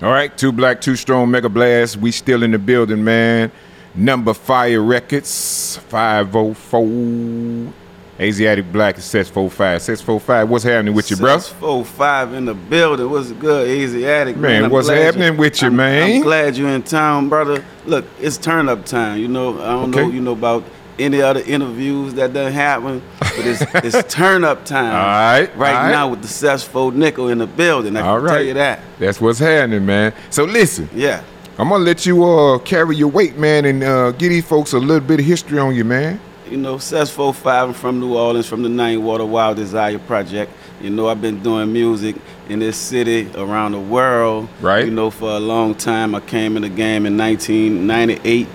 All right, two black, two strong, mega blast. We still in the building, man. Nothing But Fire Records, 504. Asiatic Black, Sess 45. Sess 45, what's happening with you, bro? Six, four, five in the building. What's good, Asiatic? Man, I'm what's happening with you, I'm- man? I'm glad you're in town, brother. Look, it's turn up time. You know, I don't know, you know about any other interviews that done happen, but it's it's turn up time. All right, right all right. now with the Sesfo Nickel in the building. I All can right. tell you that. That's what's happening, man. So listen, Yeah. I'm gonna let you uh carry your weight, man, and uh, give these folks a little bit of history on you, man. You know, Sess 45, I'm from New Orleans, from the Nine Water Wild Desire Project. You know, I've been doing music in this city, around the world. Right. You know, for a long time. I came in the game in 1998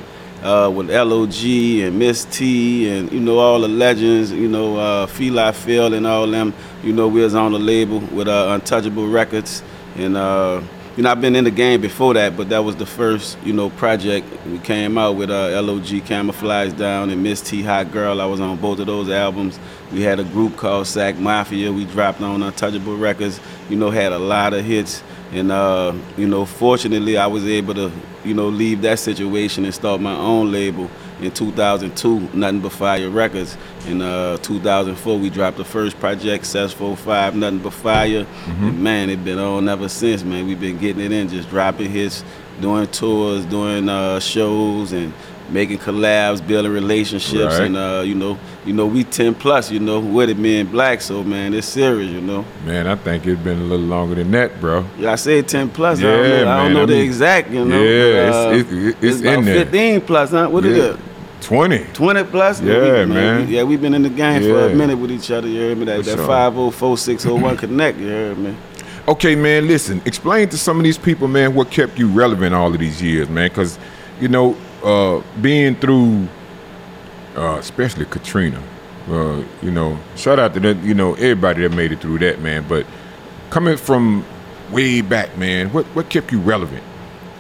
uh, with LOG and Miss T and, you know, all the legends, you know, uh, Feli Phil and all them. You know, we was on the label with uh, Untouchable Records. And, uh, you know, I've been in the game before that, but that was the first, you know, project we came out with uh, LOG Camouflage Down and Miss T Hot Girl. I was on both of those albums. We had a group called Sack Mafia. We dropped on Untouchable Records. You know, had a lot of hits. And, uh, you know, fortunately, I was able to, you know, leave that situation and start my own label in 2002, Nothing But Fire Records. In uh, 2004, we dropped the first project, Sess 45, Nothing But Fire. And man, it been on ever since, man. We've been getting it in, just dropping hits, doing tours, doing uh, shows, and making collabs, building relationships, Right. and uh, you know, you know, we 10 plus, you know, with it being black. So man, it's serious, you know. Man, I think it's been a little longer than that, bro. Yeah, I say 10 plus. I Yeah, don't know, I don't know I the exact, you know. Yeah, but, it's- it's- it's about in there. 15 plus, huh? What is Yeah. it? 20. 20 plus? Yeah, we, man. We, yeah, we've been in the game for a minute with each other. You heard me? That, For that sure. 504601 connect. You heard me? Okay, man, listen, explain to some of these people, man, what kept you relevant all of these years, man, because, you know, uh, being through, uh, especially Katrina, uh, you know, shout out to that, you know, everybody that made it through that, man, but coming from way back, man, what, what kept you relevant?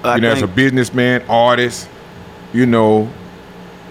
I you know, as a businessman, artist, you know,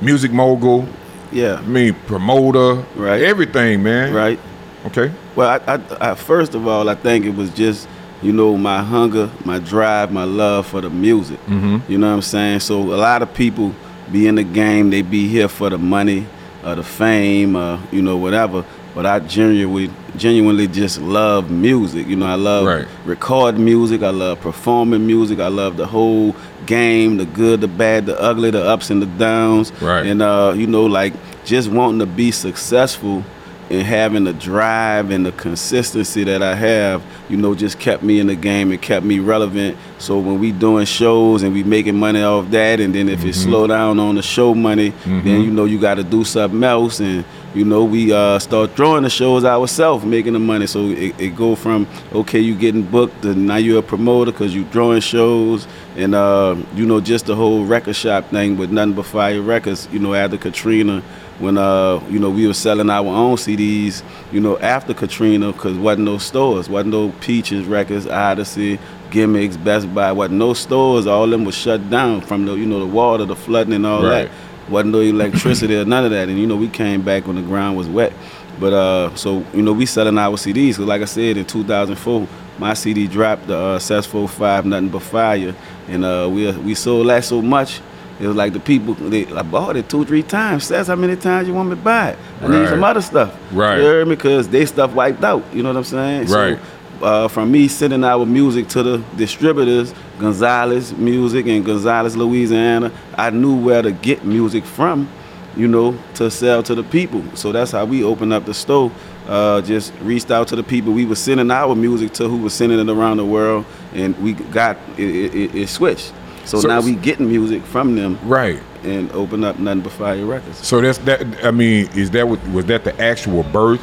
music mogul, Yeah. I mean, promoter, Right. everything, man. Right. Okay. Well, I, I, I, first of all, I think it was just, you know, my hunger, my drive, my love for the music. Mm-hmm. You know what I'm saying? So a lot of people be in the game, they be here for the money, or the fame, uh, you know, whatever. But I genuinely, genuinely just love music. You know, I love Right. record music. I love performing music. I love the whole game, the good, the bad, the ugly, the ups and the downs. Right. And uh, you know, like just wanting to be successful and having the drive and the consistency that I have, you know, just kept me in the game and kept me relevant. So when we doing shows and we making money off that, and then if it slow down on the show money, then you know you got to do something else, and you know we uh, start throwing the shows ourselves, making the money. So it, it go from okay, you getting booked, to now you're a promoter because you throwing shows, and uh, you know just the whole record shop thing with nothing but fire records. You know after Katrina when uh you know we were selling our own CDs you know after Katrina because wasn't no stores wasn't no Peaches Records Odyssey Gimmicks Best Buy wasn't no stores all them was shut down from the you know the water the flooding and all Right. that wasn't no electricity or none of that and you know we came back when the ground was wet but uh so you know we selling our CDs because like I said in 2004 my CD dropped the uh, Sess 45 Nothing But Fire and uh we we sold that so much it was like the people they I bought it two, three times. Says how many times you want me to buy it. I need some other stuff. Right. You heard me? Because they stuff wiped out. You know what I'm saying? Right. So, uh, from me sending our music to the distributors, Gonzalez Music and Gonzales, Louisiana, I knew where to get music from, you know, to sell to the people. So that's how we opened up the store. Uh, just reached out to the people we were sending our music to, who was sending it around the world, and we got it, it, it, it switched. So, So- now we getting music from them Right. and open up Nothing But Fire Records. So that's that. I mean, is that what was that the actual birth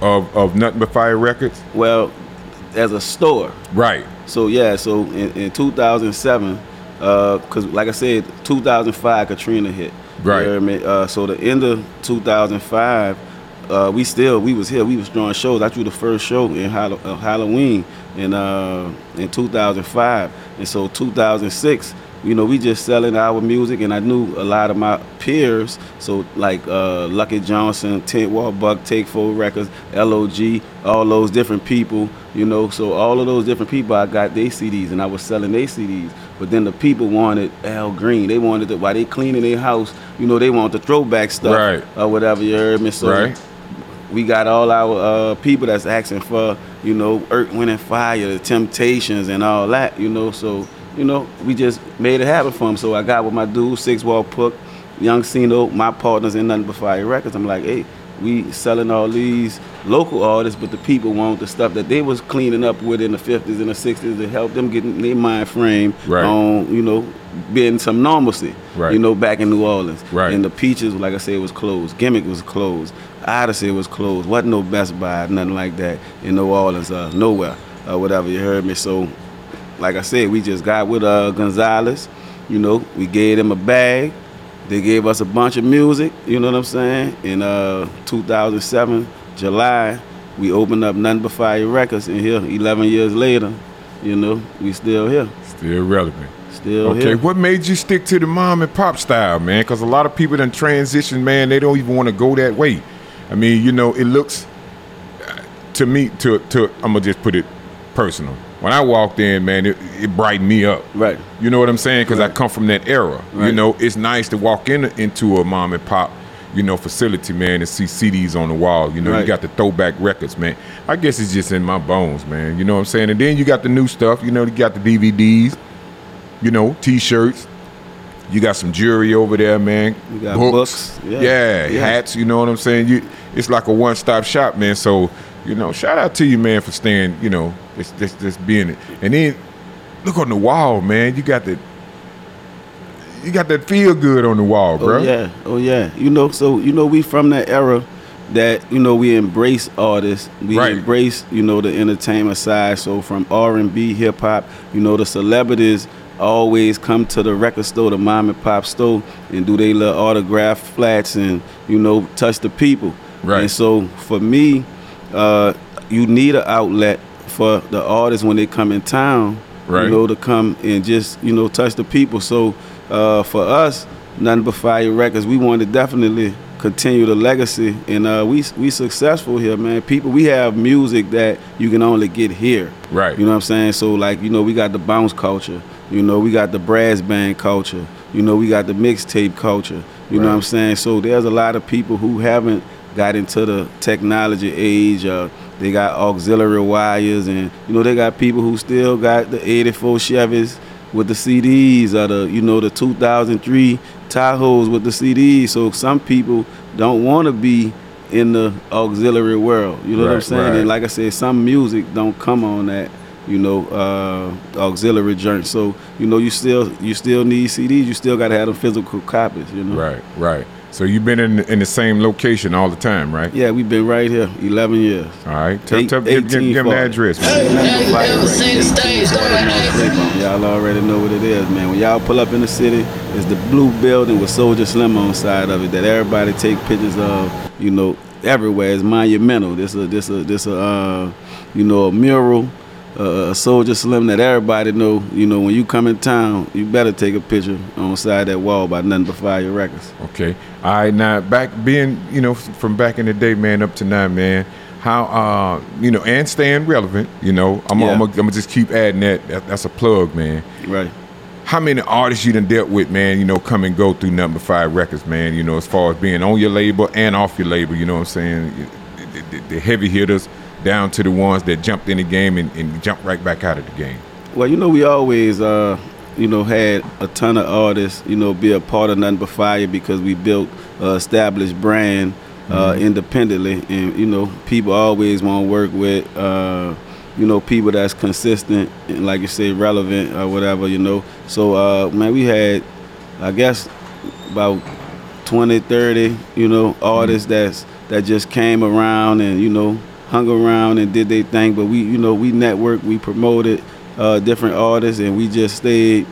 of of Nothing But Fire Records? Well, as a store. Right. So yeah, so in, in 2007, because like I said, 2005 Katrina hit. Right. You heard me? Uh, so the end of 2005, uh, we still we was here. We was throwing shows. I threw the first show in Hall- uh, Halloween in uh, in 2005, and so 2006 you know, we just selling our music, and I knew a lot of my peers. So like uh, Lucky Johnson, Tent Wall Buck, Take Four Records, LOG, all those different people. You know, so all of those different people, I got their CDs, and I was selling their CDs. But then the people wanted Al Green. They wanted it while they cleaning their house. You know, they want the throwback stuff Right. or whatever. You heard me? So Right. we got all our uh, people that's asking for, you know, Earth, Wind, and Fire, the Temptations, and all that, you know. So, you know, we just made it happen for them. So I got with my dude, Six Wall Puck, Young Sino, my partners in Nothing But Fire Records. I'm like, hey, we selling all these local artists, but the people want the stuff that they was cleaning up with in the 50s and the 60s to help them get in their mind frame Right. on, you know, being some normalcy, Right. you know, back in New Orleans. Right. And the Peaches, like I said, was closed. Gimmick was closed. Odyssey was closed. Wasn't no Best Buy, nothing like that in New Orleans, uh, nowhere, uh, whatever. You heard me. So, like I said, we just got with uh, Gonzalez. You know, we gave them a bag. They gave us a bunch of music. You know what I'm saying? In uh, 2007, July, we opened up Nothing But Fire Records. And here, 11 years later, you know, we still here. Still relevant. Still Okay, here. what made you stick to the mom and pop style, man? Because a lot of people done transition, man. They don't even want to go that way. I mean, you know, it looks to me to to. I'm gonna just put it personal. When I walked in, man, it, it brightened me up. Right. You know what I'm saying? Because I come from that era. Right. You know, it's nice to walk in into a mom and pop, you know, facility, man, and see CDs on the wall. You know, you got the throwback records, man. I guess it's just in my bones, man. You know what I'm saying? And then you got the new stuff. You know, you got the DVDs. You know, T-shirts. You got some jewelry over there, man. We got books. Yeah, Yeah. Yeah. hats. You know what I'm saying? You, it's like a one-stop shop, man. So, you know, shout out to you, man, for staying. You know, just just, just being it. And then look on the wall, man. You got the you got that feel good on the wall, bro. Oh yeah, oh yeah. You know, so you know, we from that era that you know we embrace artists, we Right. embrace you know the entertainment side. So from R and B, hip hop, you know, the celebrities always come to the record store, the mom and pop store, and do they little autograph flats and you know touch the people. Right. And so for me, uh, you need an outlet for the artists when they come in town. Right. You know, to come and just you know touch the people. So uh, for us, nothing but fire records. We want to definitely continue the legacy, and uh, we we successful here, man. People, we have music that you can only get here. Right. You know what I'm saying? So like you know, we got the bounce culture. You know, we got the brass band culture. You know, we got the mixtape culture. You know what I'm saying? So there's a lot of people who haven't got into the technology age. Uh, they got auxiliary wires, and you know they got people who still got the '84 Chevys with the CDs, or the you know the 2003 Tahoes with the CDs. So some people don't want to be in the auxiliary world. You know what I'm saying? right. And like I said, some music don't come on that you know, uh, auxiliary joint. So, you know, you still you still need CDs. You still got to have them physical copies. You know. Right, right. So you've been in in the same location all the time, right? Yeah, we've been right here 11 years. All right. Tell, Eight- tell, give, give, give them the address, man. Fire Records. Y'all already know what it is, man. When y'all pull up in the city, it's the blue building with Soldier Slim on side of it that everybody take pictures of. You know, everywhere. It's monumental. This a this a this a uh, you know a mural. Uh, a soldier slim that everybody know. You know, when you come in town, you better take a picture on the side of that wall by nothing but fire records. Okay. All right. Now, back being, you know, from back in the day, man, up to now, man. How, uh, you know, and staying relevant. You know, I'm, Yeah. Gonna just keep adding that. that. That's a plug, man. Right. How many artists you done dealt with, man? You know, come and go through nothing but fire records, man. You know, as far as being on your label and off your label. You know what I'm saying? The, the, the heavy hitters down to the ones that jumped in the game and, and jumped right back out of the game. Well, you know, we always, uh, you know, had a ton of artists, you know, be a part of Nothing But Fire because we built a established brand uh, independently. And, you know, people always want to work with, uh, you know, people that's consistent and, like you say, relevant or whatever, you know. So, uh, man, we had, I guess, about 20, 30, you know, artists that's that just came around and, you know, hung around and did their thing. But we, you know, we networked, we promoted uh, different artists, and we just stayed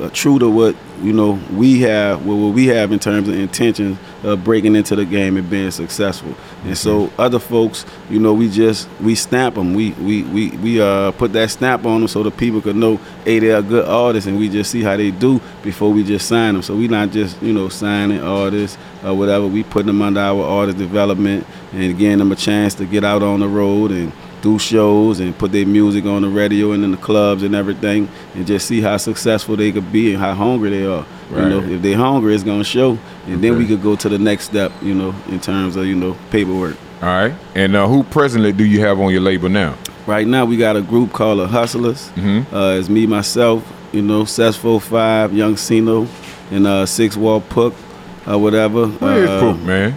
uh, true to what you know we have, what we have in terms of intentions of breaking into the game and being successful. And so other folks, you know, we just we stamp them. We we we we uh put that stamp on them so the people could know, hey, they're a good artist, and we just see how they do before we just sign them. So we not just you know signing artists or whatever. We putting them under our artist development and giving them a chance to get out on the road and do shows and put their music on the radio and in the clubs and everything, and just see how successful they could be and how hungry they are. Right. You know, if they're hungry, it's gonna show, and then we could go to the next step. You know, in terms of you know paperwork. All right. And uh, who presently do you have on your label now? Right now, we got a group called the Hustlers. Mhm. Uh, it's me, myself, you know, Sess 45, Young Sino, and uh, Six Wall Puck, uh, whatever. Where is uh, Poop, man?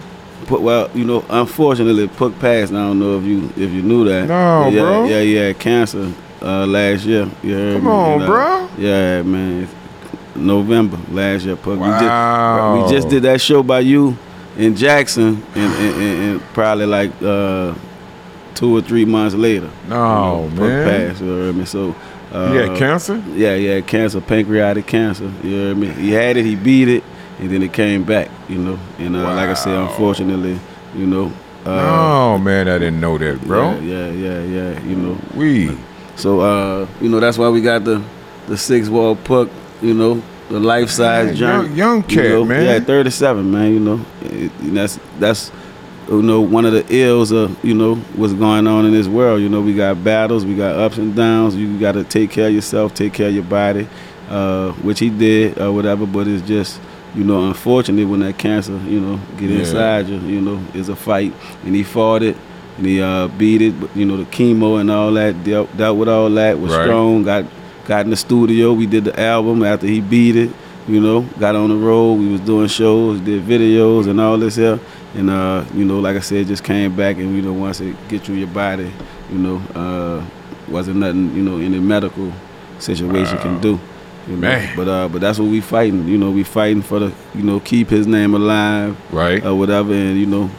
Well, you know, unfortunately, Puck passed. I don't know if you if you knew that. No, yeah, bro. Yeah, yeah, cancer uh, last year. Heard Come me? on, And, uh, bro. Yeah, man. November last year, Puck. Wow. We just we just did that show by you in Jackson, and, and, and, probably like uh, two or three months later. No, you know, Puck man. passed. You heard me? So. Uh, He had cancer? yeah, yeah, cancer, pancreatic cancer. You know what I mean? He had it, he beat it, and then it came back. You know, and uh, like I said, unfortunately, you know. Uh, oh, man, I didn't know that, bro. Yeah, yeah, yeah, yeah. You know, We. so uh, you know that's why we got the the six wall puck. You know, the life size young- young you know? man. Yeah, thirty seven, man. You know, and that's that's you know one of the ills of you know what's going on in this world. You know, we got battles, we got ups and downs. You got to take care of yourself, take care of your body, uh, which he did or whatever. But it's just you know, unfortunately, when that cancer, you know, get Yeah. inside you, you know, it's a fight, and he fought it. And he uh, beat it, but you know the chemo and all that. Dealt, dealt with all that. Was Right. strong. Got got in the studio. We did the album after he beat it. You know, got on the road. We was doing shows, did videos and all this here. And uh, you know, like I said, just came back and you know, once it get through your body, you know, uh, wasn't nothing you know any medical situation can do. You know? Man. But uh, but that's what we fighting. You know, we fighting for the you know keep his name alive Right. or whatever, and you know,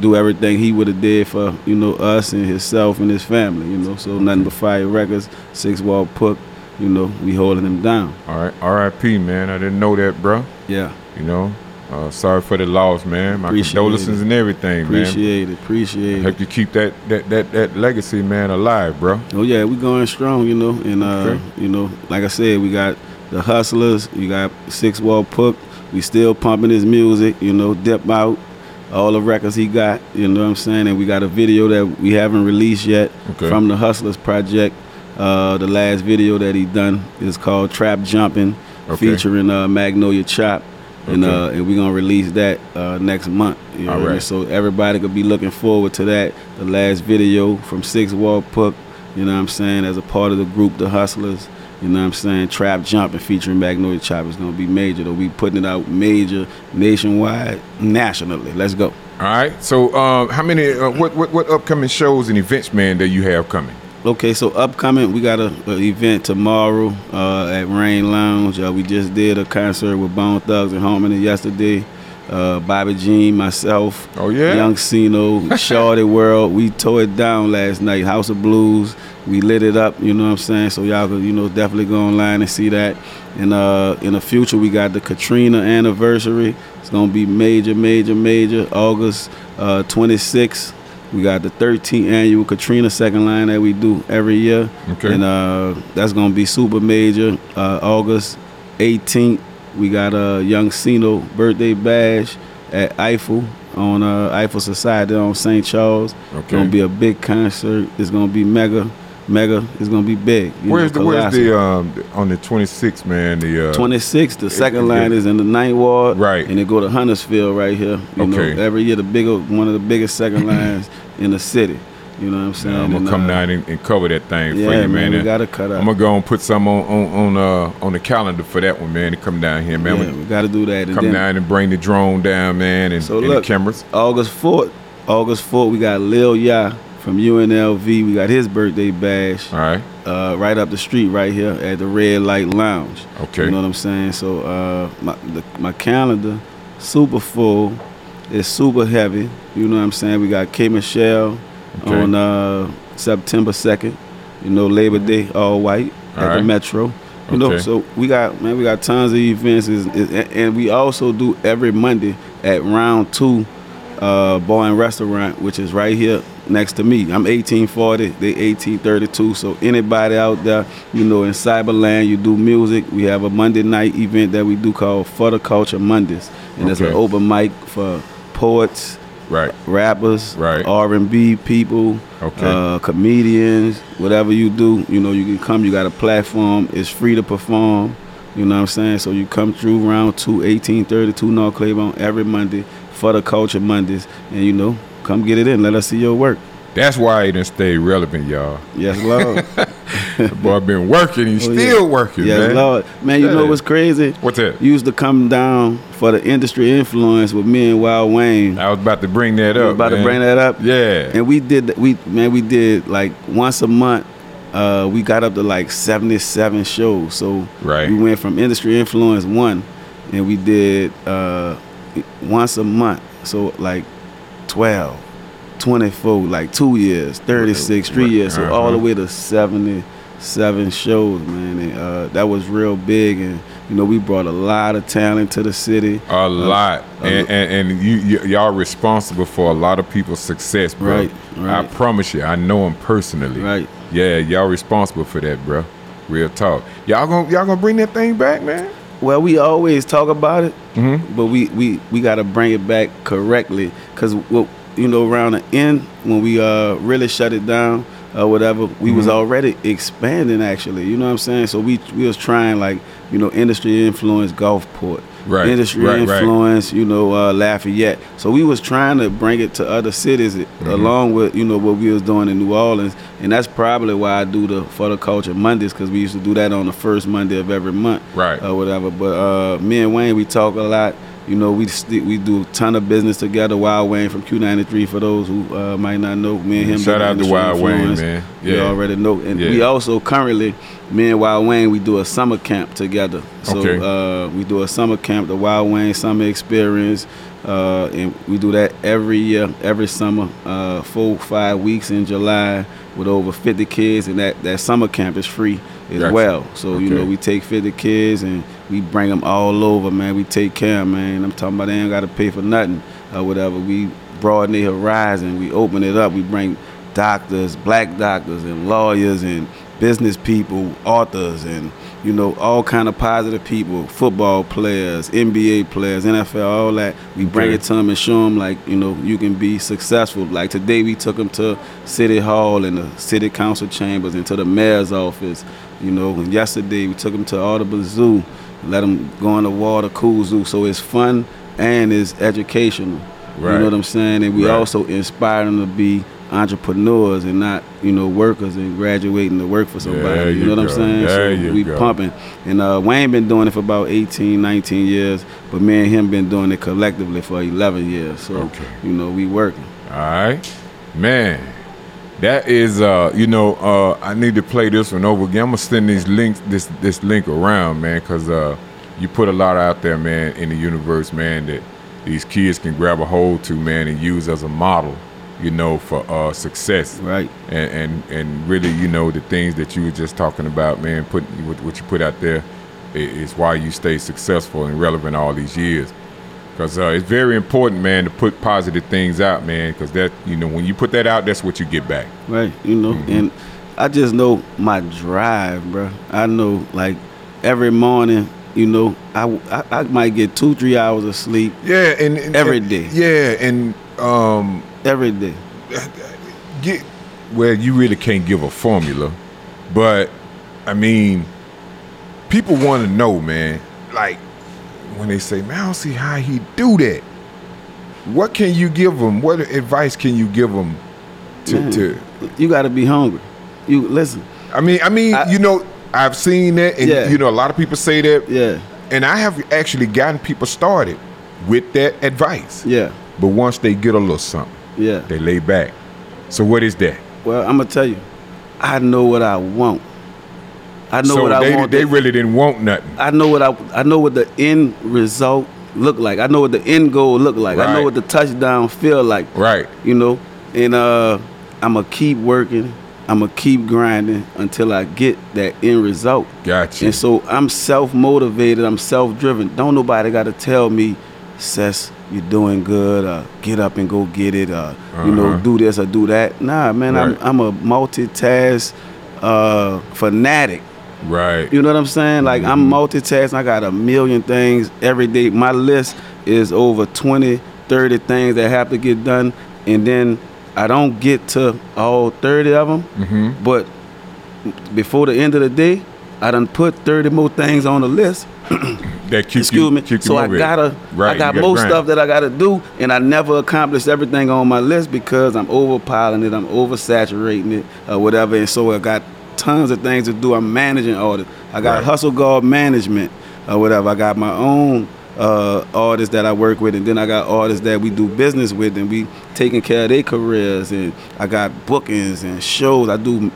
do everything he would have did for you know us and himself and his family. You know, so nothing but fire records, six wall puck. You know, we holding him down. All right. R.I.P., man. I didn't know that, bro. Yeah, You know, uh, sorry for the loss, man. My Appreciate condolences it. and everything, man. appreciate it, appreciate it. Hope you keep that, that that that legacy, man, alive, bro. Oh yeah, we going strong, you know, and uh, Okay. you know, like I said, we got the hustlers, You got six wall puck, we still pumping his music, you know, dip out, all the records he got, you know what I'm saying, and we got a video that we haven't released yet Okay. from the Hustlers project. Uh, the last video that he done is called Trap Jumping, Okay. featuring uh, Magnolia Chop. And, uh, and we're gonna release that uh, next month. You know All I mean? So everybody could be looking forward to that. The last video from Six Wall Puck, you know what I'm saying, as a part of the group, The Hustlers. You know what I'm saying? Trap Jumping featuring Magnolia Chop is gonna be major They'll be putting it out major, nationwide, nationally. Let's go. All right. So, uh, how many? Uh, what, what what upcoming shows and events, man, that you have coming? Okay, so upcoming, we got a, a event tomorrow uh, at Rain Lounge. Uh, we just did a concert with Bone Thugs-n-Harmony yesterday. Uh, Bobby Jean, myself, Oh, yeah? Young Sino, Shorty World. We tore it down last night. House of Blues. We lit it up. You know what I'm saying? So y'all could, you know, definitely go online and see that. And uh, in the future, we got the Katrina anniversary. It's gonna be major, major, major. August uh, 26th. We got the 13th annual Katrina second line that we do every year. Okay. And uh, that's gonna be super major. Uh, August 18th, we got a Young Sino birthday bash at Eiffel on uh, Eiffel Society on St. Charles. Okay. Gonna be a big concert. It's gonna be mega, mega. It's gonna be big. Where's know, the where's the um on the 26th, man? The uh, 26th, the second yeah. line is in the ninth ward, Right. And they go to Hunter's Field right here. You Okay. know, every year the bigger, one of the biggest second lines in the city. You know what I'm saying? I'm gonna And, come uh, down and, and cover that thing Yeah, for you, man, man. we gotta cut up. I'm gonna go and put some on on on uh on the calendar for that one, man. To come down here, man. yeah, we got to do that. And come then down and bring the drone down, man, and, So and look, the cameras. August 4th, August 4th, we got Lil Ya from UNLV. We got his birthday bash All right. uh, right up the street, right here at the Red Light Lounge. Okay. You know what I'm saying? So uh, my the, my calendar super full. It's super heavy. You know what I'm saying? We got K Michelle Okay. on uh, September 2nd. You know, Labor Day, all white All at the right. Metro. You know, so we got man, we got tons of events, is, is, and we also do every Monday at Round Two uh, Bar and Restaurant, which is right here next to me. I'm 1840, they 1832. So anybody out there, you know, in Cyberland, you do music. We have a Monday night event that we do called For the Culture Mondays, and it's an open mic for poets, Right. rappers, Right. R&B people, Okay. uh, comedians, whatever you do, you know, you can come. You got a platform. It's free to perform. You know what I'm saying? So you come through round two, 1832 North Claiborne every Monday for the Culture Mondays, and you know, come get it in. Let us see your work. That's why he didn't stay relevant, y'all. Yes, Lord. Boy been working. He's Oh, still yeah. working, yes, man. Lord. Man, you Yeah. know what's crazy? What's that? You used to come down for the industry influence with me and Wild Wayne. I was about to bring that I was up. about to bring that up. Yeah. And we did we man we did like once a month. Uh, we got up to like 77 shows. So Right. we went from industry influence one, and we did uh, once a month. So like 12, 24, like two years, 36, three years. So all the Uh-huh. way to 77 shows, man. And uh, that was real big. And you know we brought a lot of talent to the city. A lot, a and, and, and you, y'all responsible for a lot of people's success, bro. Right, right. I promise you, I know him personally. Right. Yeah, y'all responsible for that, bro. Real talk. Y'all gonna y'all gonna bring that thing back, man? Well, we always talk about it, Mm-hmm. but we we we got to bring it back correctly because what you know around the end when we uh really shut it down or whatever, we was Mm-hmm. already expanding actually. You know what I'm saying? So we we was trying like you know industry influence Gulfport, Right, Industry right, right. influence, you know uh, Lafayette. So we was trying to bring it to other cities Mm-hmm. along with you know what we was doing in New Orleans, and that's probably why I do the for the culture Mondays because we used to do that on the first Monday of every month Right. or whatever. But uh, me and Wayne, we talk a lot. You know, we we do a ton of business together. Wild Wayne from Q93 for those who uh, might not know. Me and him. Shout out to Wild Wayne, man. You Yeah. already know. And Yeah. we also currently, me and Wild Wayne, we do a summer camp together. So Okay. uh, we do a summer camp, the Wild Wayne Summer Experience. Uh, and we do that every year, every summer, uh, four, five weeks in July with over 50 kids. And that, that summer camp is free as Gotcha. well. So, you know, we take 50 kids and we bring them all over, man. We take care, man. I'm talking about they ain't got to pay for nothing or whatever. We broaden their horizon. We open it up. We bring doctors, black doctors and lawyers and business people, authors and, you know, all kind of positive people, football players, NBA players, NFL, all that. We bring it to them and show them, like, you know, you can be successful. Like today we took them to City Hall and the City Council chambers and to the mayor's office. You know, and yesterday we took them to Audubon Zoo, let them go in the water, cool zoo. So it's fun and it's educational. You know what I'm saying? And we Right. also inspire them to be entrepreneurs and not, you know, workers and graduating to work for somebody. There you know what I'm saying? There so we go. pumping. And uh, Wayne been doing it for about 18, 19 years, but me and him been doing it collectively for 11 years. So, Okay. you know, we working. All right, man. That is, uh, you know, uh, I need to play this one over again. I'm gonna send these links, this this link around, man, because uh, you put a lot out there, man, in the universe, man, that these kids can grab a hold to, man, and use as a model, you know, for uh, success. Right. and, and and really, you know, the things that you were just talking about, man, put what, what you put out there is why you stay successful and relevant all these years. Because uh, it's very important, man, to put positive things out, man. Because that, you know, when you put that out, that's what you get back. Right, you know, Mm-hmm. and I just know my drive, bro. I know, like, every morning, you know, I, I, I might get two, three hours of sleep Yeah, and, and Every and- day. Yeah, and um, every day. get well, you really can't give a formula, but I mean, people want to know, man. Like when they say, "Man, I don't see how he do that." What can you give them? What advice can you give them to? Man. to You got to be hungry. You listen, I mean, I mean, I- you know, I've seen that, and Yeah. you know, a lot of people say that, yeah, and I have actually gotten people started with that advice. yeah, But once they get a little something, yeah. they lay back. So what is that? Well, I'm gonna tell you, I know what I want. I know so what they, I want. they really didn't want nothing. I know what I I know what the end result look like. I know what the end goal look like. I know what the touchdown feel like. Right. You know, and uh, I'm gonna keep working, I'm gonna keep grinding until I get that end result. Gotcha. And so I'm self motivated. I'm self driven. Don't nobody got to tell me, Sess, you're doing good. Uh, get up and go get it. Uh, You know, Uh-huh. do this or do that. Nah, man, Right. I'm I'm a multitask uh, fanatic. Right. You know what I'm saying? Like I'm multitasking. I got a million things every day. My list is over 20, 30 things that have to get done, and then I don't get to all 30 of them. Mm-hmm. But before the end of the day, I done put 30 more things on the list. That keep Excuse you, me. keep So I gotta, Right, I got more stuff that I gotta do, and I never accomplished everything on my list because I'm overpiling it, I'm oversaturating it, or whatever. And so I got tons of things to do. I'm managing all this. I got Right. hustle guard management, or whatever. I got my own uh, artists that I work with, and then I got artists that we do business with, and we taking care of their careers. And I got bookings and shows. I do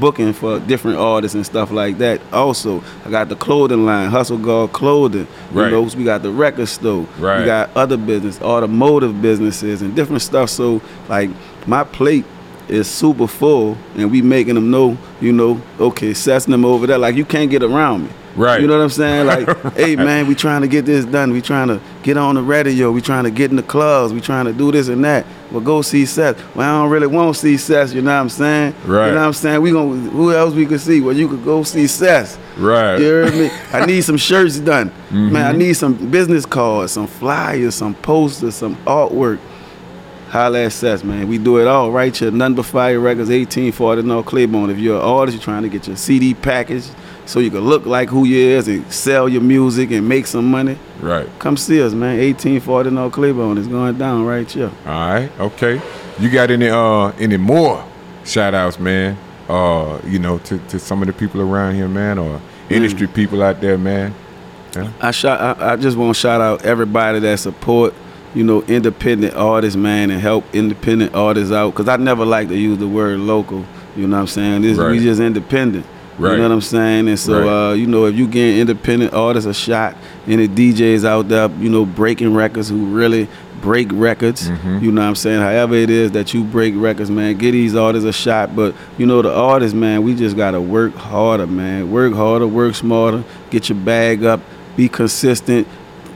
booking for different artists and stuff like that. Also, I got the clothing line, Hustle Guard Clothing. Right. You know, we got the record store. Right. We got other business, automotive businesses, and different stuff. So, like, my plate is super full, and we making them know, you know, okay, setting them over there. Like, you can't get around me. Right. You know what I'm saying? Like, hey man, we trying to get this done. We trying to get on the radio. We trying to get in the clubs. We trying to do this and that. Well, go see Seth. Well, I don't really want to see Seth. You know what I'm saying? Right. You know what I'm saying? We gonna who else we could see? Well, you could go see Seth. Right. You heard me? I need some shirts done. Man, I Mm-hmm. need some business cards, some flyers, some posters, some artwork. Holla at Seth, man. We do it all right here. None but Fire Records, 1840 North Claiborne. If you're an artist, you're trying to get your CD package so you can look like who you is and sell your music and make some money, Right. come see us, man. 1840 North Claiborne is going down right here. All right. Okay. You got any uh any more shout outs, man? Uh, you know, to, to some of the people around here, man, or industry people out there, man. Yeah. I shot. I, I just want to shout out everybody that support, you know, independent artists, man, and help independent artists out. Cause I never like to use the word local. You know what I'm saying? This Right. we just independent. Right. You know what I'm saying? And so, Right. uh, you know, if you get independent artists a shot, any DJs out there, you know, breaking records who really break records, Mhm. you know what I'm saying? However it is that you break records, man, get these artists a shot. But, you know, the artists, man, we just got to work harder, man. Work harder, work smarter, get your bag up, be consistent.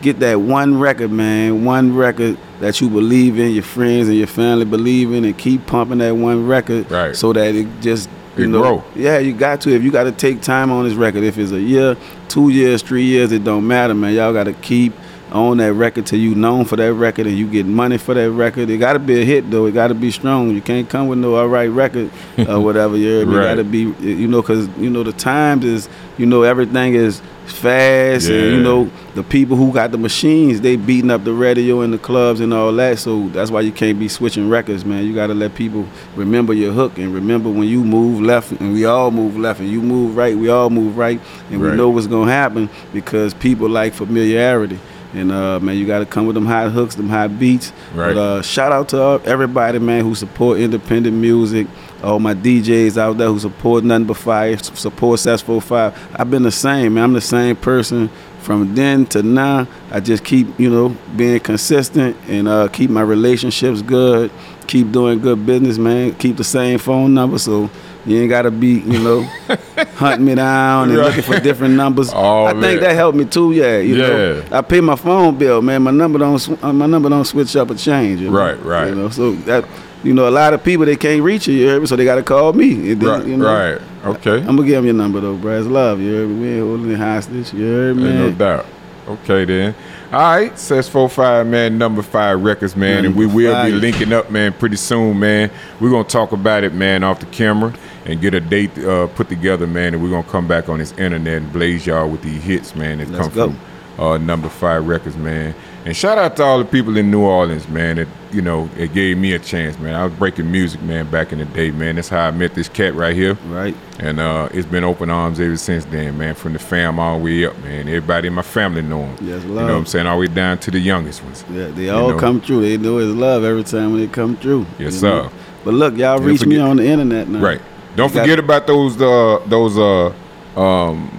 Get that one record, man, one record that you believe in, your friends and your family believe in, and keep pumping that one record Right. so that it just you It know, grow. yeah, you got to. If you got to take time on this record, if it's a year, two years, three years, it don't matter, man. Y'all got to keep on that record till you known for that record and you get money for that record. It got to be a hit though. It got to be strong. You can't come with no all right record or whatever. You? Right. got to be, you know, because you know the times is, you know, everything is fast and you know the people who got the machines they beating up the radio and the clubs and all that so that's why you can't be switching records man you got to let people remember your hook and remember when you move left and we all move left and you move right we all move right and Right. we know what's gonna happen because people like familiarity and uh, man, you got to come with them hot hooks, them hot beats. Right. But uh, shout out to everybody, man, who support independent music. All my DJs out there who support nothing but fire, support Successful Five. I've been the same, man. I'm the same person from then to now. I just keep, you know, being consistent and uh, keep my relationships good. Keep doing good business, man. Keep the same phone number, so you ain't gotta be, you know, hunting me down and Right. looking for different numbers. Oh, I man. think that helped me too. Yeah, you know, I pay my phone bill, man. My number don't sw- uh, my number don't switch up or change. you know? Right, right. You know, so that you know, a lot of people they can't reach you, you so they got to call me. Then, Right. you know, Right. Okay. I'm gonna give them your number though, bro. It's love. You heard me? We ain't holding it hostage. You heard me? Ain't no doubt. Okay then. All right, Sess four five man, nothing but fire records, man, and we will be linking up, man, pretty soon, man. We're gonna talk about it, man, off the camera and get a date uh, put together, man, and we're gonna come back on this internet and blaze y'all with these hits, man, that Let's come go. from uh, nothing but fire records, man. And shout out to all the people in New Orleans, man, that you know, it gave me a chance, man. I was breaking music, man, back in the day, man. That's how I met this cat right here. Right. And uh, it's been open arms ever since then, man. From the fam all the way up, man. Everybody in my family know him. Yes, love. You know what I'm saying? All the way down to the youngest ones. Yeah, they You all know. come through. They know it's love every time when they come through. Yes, you know? sir. But look, y'all reach me on the internet now. Right. Don't You forget about those uh those uh um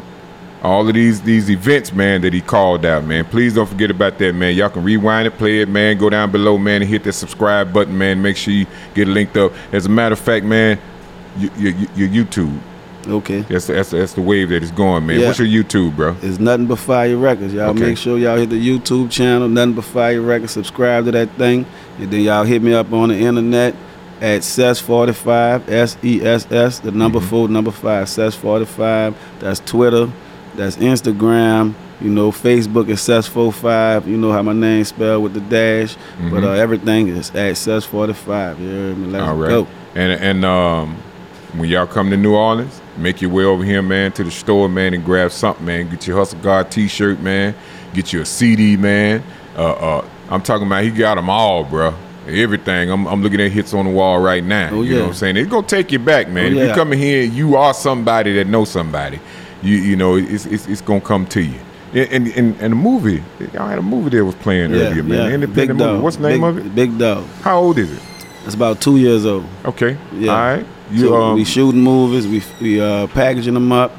all of these these events, man, that he called out, man. Please don't forget about that, man. Y'all can rewind it, play it, man. Go down below, man, and hit that subscribe button, man. Make sure you get linked up. As a matter of fact, man, your, your, your YouTube. Okay. That's that's that's the wave that is going, man. Yeah. What's your YouTube, bro? It's nothing but fire records. Y'all Okay. make sure y'all hit the YouTube channel, nothing but fire records. Subscribe to that thing, and then y'all hit me up on the internet at SESS45, S E S S, the number Mm-hmm. four, number five, SESS45. That's Twitter, that's Instagram. You know, Facebook is SES45. You know how my name spelled with the dash, but Mhm. uh, everything is at SESS45. You heard me? Let's All right. go. And and um, when y'all come to New Orleans, make your way over here, man, to the store, man, and grab something, man. Get your Hustle God T-shirt, man. Get you a CD, man. Uh, uh, I'm talking about he got them all, bro. Everything. I'm, I'm looking at hits on the wall right now. Oh, you know what I'm saying? It's gonna take you back, man. Oh, If you come in here, you are somebody that knows somebody. You you know, it's it's, it's gonna come to you. And and, and, the movie, y'all had a movie that was playing earlier, man. Independent Big movie. dog. What's the name Big- of it? Big dog. How old is it? It's about two years old. Okay. Yeah. All right. You so um, we shooting movies, we we uh, packaging them up,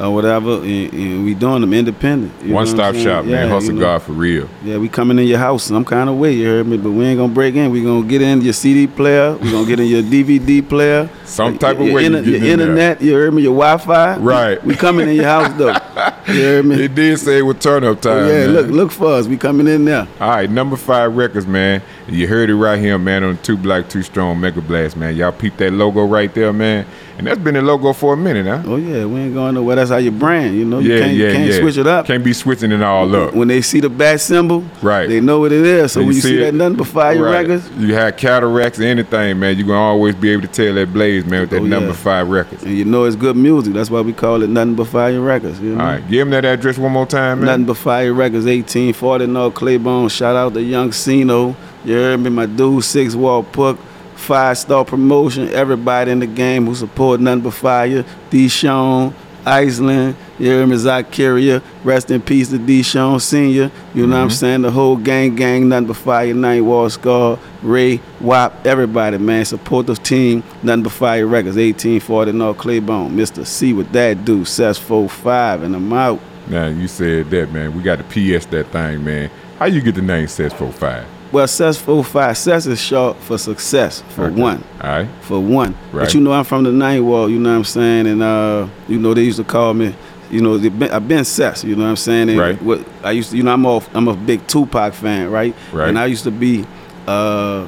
uh, whatever, and, and we doing them independent. One stop shop, man. Hustle you know. God for real. Yeah, we coming in your house some kind of way, you heard me? But we ain't gonna break in. We gonna get in your CD player. We gonna get in your DVD player. Some type of your, way you inter- your in there. internet. You heard me? Your Wi-Fi. Right. We coming in your house though. you heard me? It did say it was turn up time. yeah, man. look, look for us. We coming in there. All right, nothing but fire records, man. You heard it right here, man, on Two Black, Two Strong Mega Blast, man. Y'all peep that logo right there, man. And that's been the logo for a minute, huh? Oh yeah, we ain't going nowhere. That's how you brand. You know, you yeah, can't, yeah, you can't yeah. switch it up. Can't be switching it all up. When they see the bat symbol, Right. they know what it is. So When when you you see see it- that nothing but fire Right. records, You had cataracts, anything, man. You're gonna always be able to tell that blaze, man, with that Oh, number yeah. five records. and you know it's good music. That's why we call it nothing but fire records. You know? All right, give him that address one more time, man. Nothing but fire records. 1840 North Claiborne. Shout out to Young Sino. You heard me, my dude, Six Wall Puck. Five star promotion. Everybody in the game who support nothing but fire. Deshaun, Iceland. You heard me, Zacharia. Rest in peace to Deshaun Senior. You know what I'm mm-hmm. saying? The whole gang, gang, nothing but fire. Night Wall Scar, Ray, WAP, everybody, man. Support the team. Nothing but fire records. 1840 North Claiborne, Mr. C with that dude. Sess 45 and I'm out. Now you said that, man. We got to PS that thing, man. How you get the name Sess 45? Well, Sess 45, Sess is short for success, for Okay. one. All right. For one. Right. But you know, I'm from the ninth wall, you know what I'm saying? And, uh, you know, they used to call me, you know, been, I've been Sess, you know what I'm saying? And Right. What, I used to, you know, I'm, all, I'm a big Tupac fan, right? Right. And I used to be uh,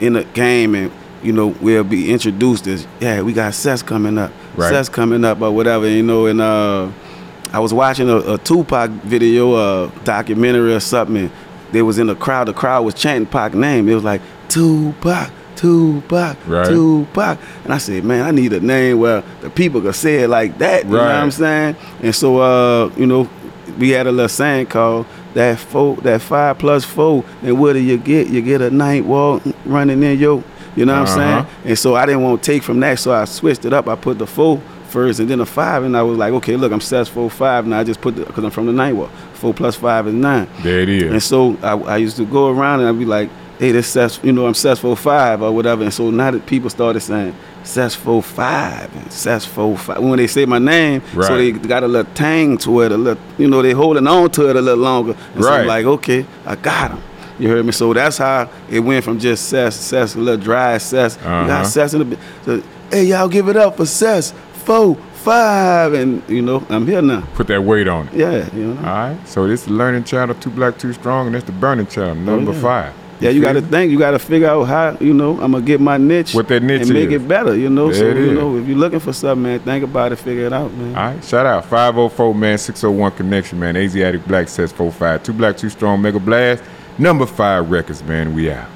in a game and, you know, we'll be introduced as, yeah, we got Sess coming up. Right. Sess coming up or whatever, you know, and, uh, I was watching a, a Tupac video, a documentary or something. And they was in the crowd. The crowd was chanting Pac name. It was like Tupac, Tupac, Right. Tupac. And I said, man, I need a name where the people could say it like that. You know what I'm saying? And so, uh, you know, we had a little saying called that four, that five plus four. And what do you get? You get a night walk running in your. You know what Uh-huh. I'm saying? And so I didn't want to take from that, so I switched it up. I put the four first and then a five, and I was like, okay, look, I'm four five, and I just put the because I'm from the nine wall. Four plus five is nine. There it is. And so I, I used to go around and I'd be like, hey, this sets, you know, I'm sets four five or whatever. And so now that people started saying sets four five and sets four five, when they say my name, Right. so they got a little tang to it, a little, you know, they holding on to it a little longer. And so Right. I'm like, okay, I got him. You heard me? So that's how it went from just Sess, Sess, a little dry Sess. You Uh-huh. got Sess in the, so, hey, y'all give it up for Sess, four, five. And, you know, I'm here now. Put that weight on it. Yeah, you know. All right. So this is the learning channel, Two Black, Two Strong, and that's the burning channel, oh, number Oh, yeah. five. Yeah, you got to think. You got to figure out how you know I'm gonna get my niche. What that niche and make is. it better. You know, There so you is. know if you're looking for something, man, think about it, figure it out, man. All right, shout out 504 man, 601 connection man, Asiatic Black Sess 45, two black, two strong, mega blast, nothing but fire records man. We out.